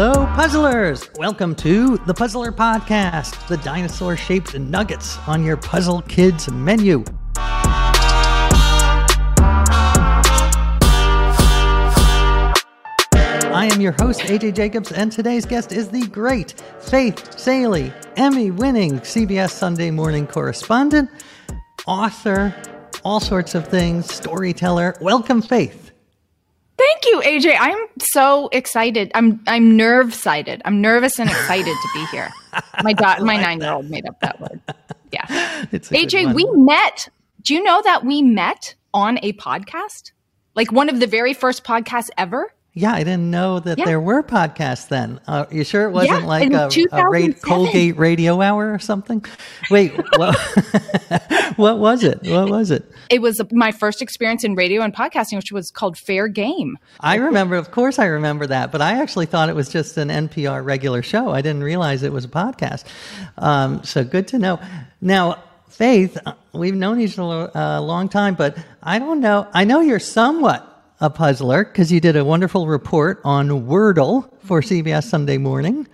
Hello, puzzlers! Welcome to the Puzzler Podcast, the dinosaur shaped nuggets on your Puzzle Kids menu. I am your host, AJ Jacobs, and today's guest is the great Faith Salie, Emmy winning CBS Sunday morning correspondent, author, all sorts of things, storyteller. Welcome, Faith. Thank you, AJ. I'm so excited. I'm I'm nerve sighted. I'm nervous and excited to be here. My da- my nine year old made up that word. Yeah. It's AJ, we met. Do you know that we met on a podcast? Like one of the very first podcasts ever? Yeah, I didn't know that Yeah. there were podcasts then. Uh, you sure it wasn't Yeah, like a, a ra- Colgate Radio Hour or something? Wait, what, what was it? What was it? It was my first experience in radio and podcasting, which was called Fair Game. I remember, of course, I remember that, but I actually thought it was just an NPR regular show. I didn't realize it was a podcast. Um, so good to know. Now, Faith, uh, we've known each other a long time, but I don't know. I know you're somewhat a puzzler because you did a wonderful report on Wordle for CBS Sunday Morning.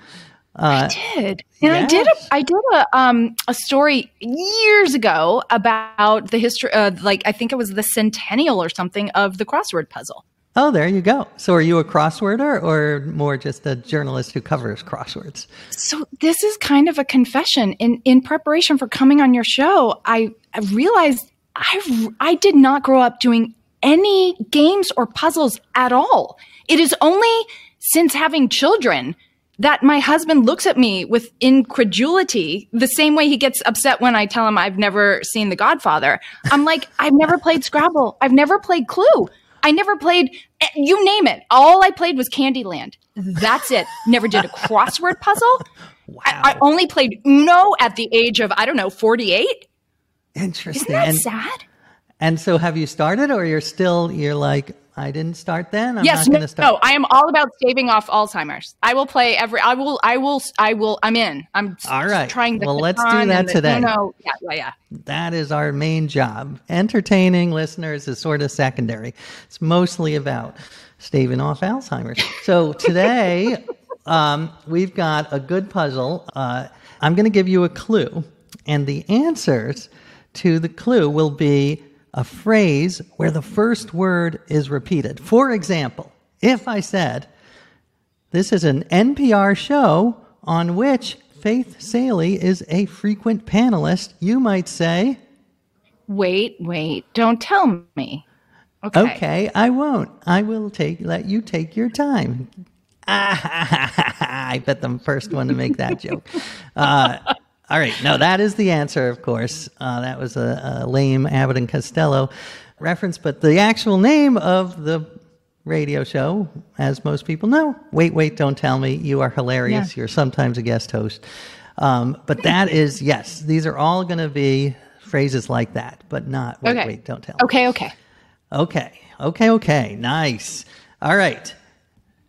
Uh, did. And I did a I did a um a story years ago about the history uh, like I think it was the centennial or something of the crossword puzzle. oh, there you go. So, are you a crossworder or more just a journalist who covers crosswords? So this is kind of a confession. In in preparation for coming on your show, I, I realized I I did not grow up doing any games or puzzles at all. It is only since having children that my husband looks at me with incredulity the same way he gets upset when I tell him I've never seen The Godfather. I'm like, I've never played Scrabble. I've never played Clue. I never played, eh, you name it. All I played was Candyland. That's it. Never did a crossword puzzle. I, I only played Uno at the age of, I don't know, 48. Interesting. Isn't that and, sad? And so, have you started, or you're still you're like, I didn't start then. I'm yes, not no, going to start. no, I am all about staving off Alzheimer's. I will play every, I will, I will, I will, I'm in. I'm All right. trying the Well, let's do that the today. Uno. Yeah, yeah, yeah. That is our main job. Entertaining listeners is sort of secondary. It's mostly about staving off Alzheimer's. So today, um, we've got a good puzzle. Uh, I'm going to give you a clue, and the answers to the clue will be a phrase where the first word is repeated. For example, if I said, This is an NPR show on which Faith Salie is a frequent panelist, you might say, Wait, wait, don't tell me. Okay. Okay, I won't. I will take let you take your time. I bet the first one to make that joke. Uh, all right, no, that is the answer, of course. Uh, that was a, a lame Abbott and Costello reference, but the actual name of the radio show, as most people know, wait, wait, don't tell me. You are hilarious. Yeah. You're sometimes a guest host. Um, but that is yes, these are all going to be phrases like that, but not wait, Okay. wait, don't tell me. Okay, okay. Okay. Okay. Okay. Nice. All right.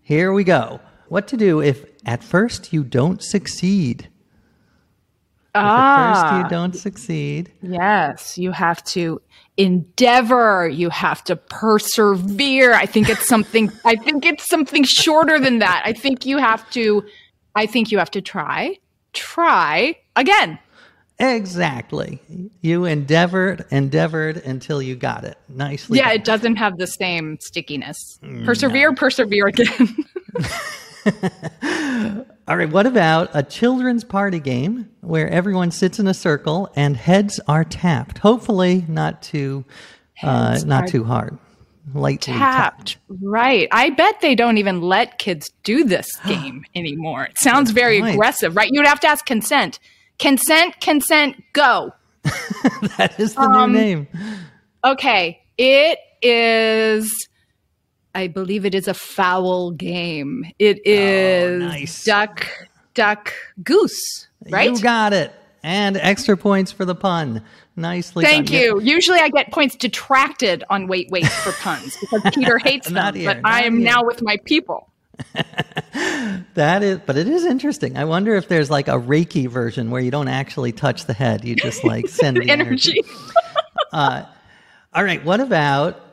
Here we go. What to do if at first you don't succeed? If at first Ah. you don't succeed. Yes, you have to endeavor. You have to persevere. I think it's something. I think it's something shorter than that. I think you have to. I think you have to try, try again. Exactly. You endeavored, endeavored until you got it. Nicely. Yeah, done. it doesn't have the same stickiness. Mm, persevere, persevere again. All right. What about a children's party game where everyone sits in a circle and heads are tapped? Hopefully, not too, uh, not too hard. Lightly tapped. Tapped. Right. I bet they don't even let kids do this game anymore. It sounds very point. aggressive, right? You'd have to ask consent. Consent, consent, go. That is the Um, new name. Okay. It is, I believe it is a foul game. It oh, is Oh, nice. duck, duck, goose, right? You got it. And extra points for the pun. Nicely Thank done. you. Usually I get points detracted on wait, wait for puns because Peter hates them, here, but I am here. now with my people. That is, but it is interesting. I wonder if there's like a Reiki version where you don't actually touch the head. You just like send the energy. Energy. Uh, all right. What about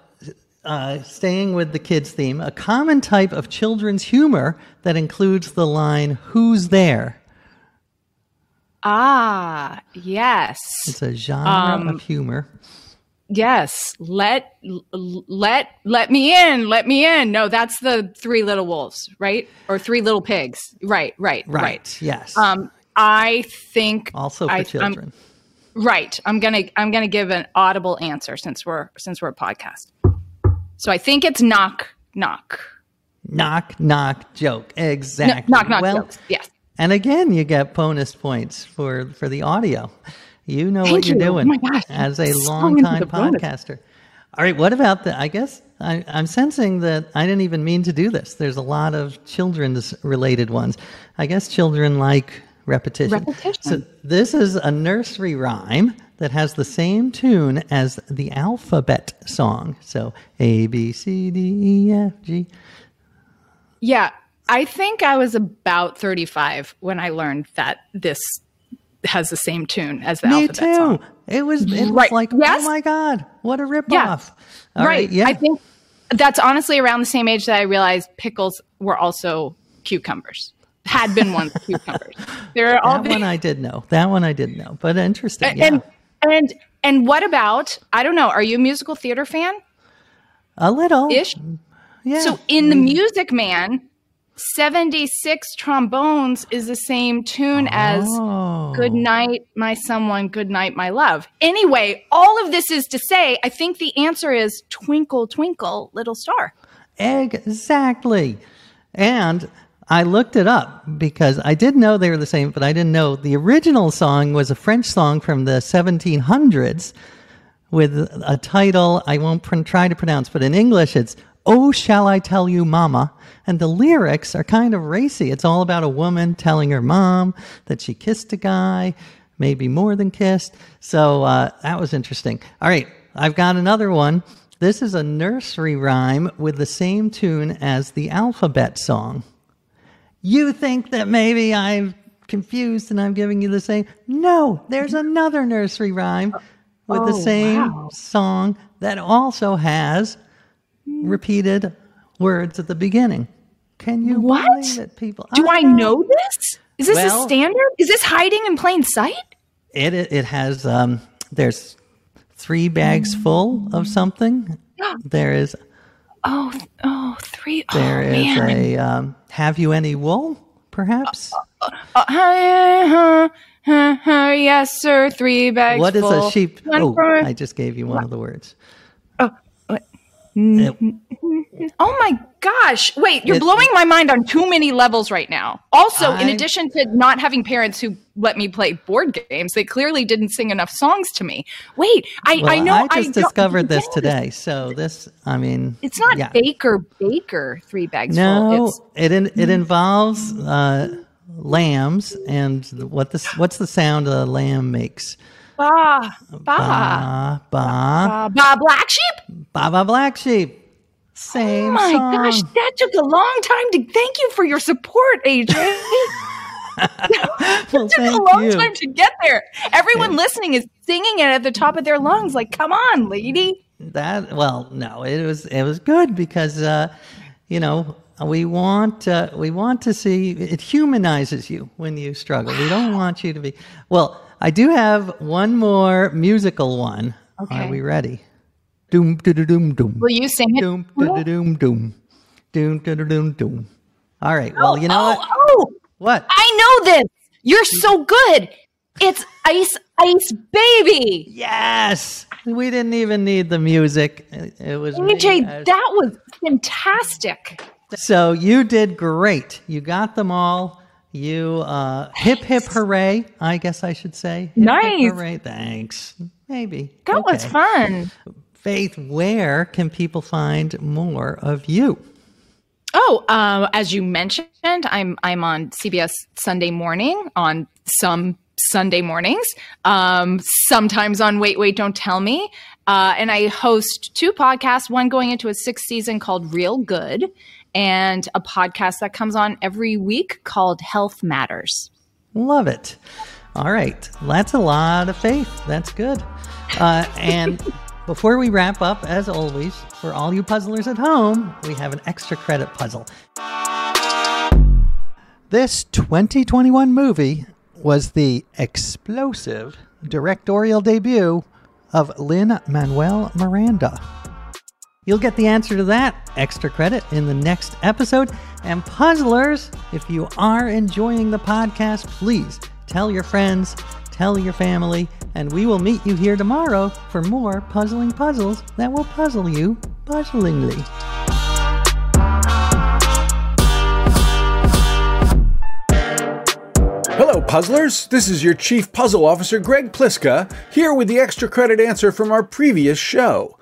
uh, staying with the kids theme? A common type of children's humor that includes the line, Who's there? Ah, yes. It's a genre Um, of humor. Yes. Let let let me in. Let me in. No, that's the three little wolves, right? Or three little pigs. Right, right, Right. right. Yes. Um I think also for I, I'm- children. right. I'm going to I'm going to give an audible answer since we're since we're a podcast. So I think it's knock knock. knock, knock joke. Exactly. knock knock well, jokes. Yes. And again, you get bonus points for for the audio. You know what you're you. doing Oh my gosh, as a so into longtime the bonus. podcaster. All right, what about the? I guess I, I'm sensing that I didn't even mean to do this. There's a lot of children's related ones. I guess children like repetition. Repetition. So this is a nursery rhyme that has the same tune as the alphabet song. So A B C D E F G. Yeah, I think I was about 35 when I learned that this has the same tune as the Me alphabet too. song. It was. It was Right. like, Yes. oh my god, what a ripoff! Yeah. All right. Yeah. I think that's honestly around the same age that I realized pickles were also cucumbers. Had been once cucumbers. They're all that the, one I did know. That one I did know. But interesting. Yeah. and and and what about I don't know, are you a musical theater fan? a little Ish. Yeah. So in the Music Man, 76 trombones is the same tune as Oh. Good night, my someone, good night, my love. Anyway, all of this is to say, I think the answer is Twinkle, Twinkle, Little Star. Exactly. And I looked it up because I did know they were the same, but I didn't know the original song was a French song from the 1700s with a title I won't pr- try to pronounce, but in English it's Oh, Shall I Tell You Mama? And the lyrics are kind of racy. It's all about a woman telling her mom that she kissed a guy, maybe more than kissed. So uh, that was interesting. All right, I've got another one. This is a nursery rhyme with the same tune as the alphabet song. You think that maybe I'm confused and I'm giving you the same? No, there's another nursery rhyme with the Oh, same wow. song that also has repeated words at the beginning. Can you What? believe it, people? Do I know this? Is this Well- a standard? Is this hiding in plain sight? It it, it has um, there's three bags full of something. There is Oh, oh, three. Oh, there is man. a um, have you any wool? Perhaps. Uh, huh, huh, yes, sir. Three bags. what is full. a sheep? One Oh, I just gave you one of the words. oh, what? It- Oh my gosh. Wait, you're It- blowing my mind on too many levels right now. Also, in addition to not having parents who let me play board games, they clearly didn't sing enough songs to me. Wait, I, well, I know I just don't- discovered this today. So this, I mean, It's not yeah. Baker Baker three bags No, full. It's it in, it involves uh, lambs and what this what's the sound a lamb makes? ba ba Ba ba ba ba black sheep. ba ba black sheep. Same Oh my song. gosh, that took a long time to thank you for your support, AJ. Well, it took a long you. time to get there. Everyone listening is singing it at the top of their lungs. Like, come on, lady. That well, no, it was it was good because uh, you know we want uh, we want to see it humanizes you when you struggle. We don't want you to be well. I do have one more musical one. Okay. Are we ready? Doom doom doom doom. Will you sing it? Doom doom doom doom doom doom doom doom. All right. Well, you know oh, what? oh, What? I know this. You're so good. It's Ice Ice Baby. Yes. We didn't even need the music. It, was. AJ, that was fantastic. So you did great. You got them all. You uh, hip hip hooray! I guess I should say. Hip, hip, Nice. hooray! Thanks. Maybe That was fun. Faith, where can people find more of you? Oh, um, as you mentioned, I'm I'm on CBS Sunday Morning on some Sunday mornings. Um, sometimes on Wait Wait Don't Tell Me, uh, and I host two podcasts. One going into a sixth season called Real Good, and a podcast that comes on every week called Health Matters. Love it. All right, that's a lot of faith. That's good. Uh, and before we wrap up, as always, for all you puzzlers at home, we have an extra credit puzzle. This 2021 movie was the explosive directorial debut of Lin Manuel Miranda. You'll get the answer to that extra credit in the next episode. And puzzlers, if you are enjoying the podcast, please tell your friends, tell your family, and we will meet you here tomorrow for more puzzling puzzles that will puzzle you puzzlingly. Hello, puzzlers. This is your Chief Puzzle Officer, Greg Pliska, here with the extra credit answer from our previous show.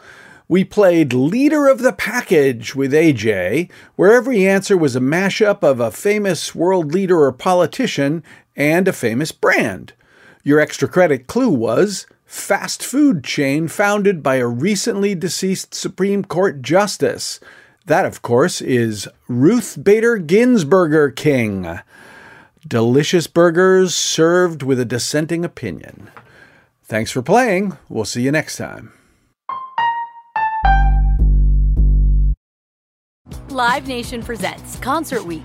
We played Leader of the Package with AJ, where every answer was a mashup of a famous world leader or politician and a famous brand. Your extra credit clue was fast food chain founded by a recently deceased Supreme Court justice. That, of course, is Ruth Bader Ginsburger King. Delicious burgers served with a dissenting opinion. Thanks for playing. We'll see you next time. Live Nation presents Concert Week.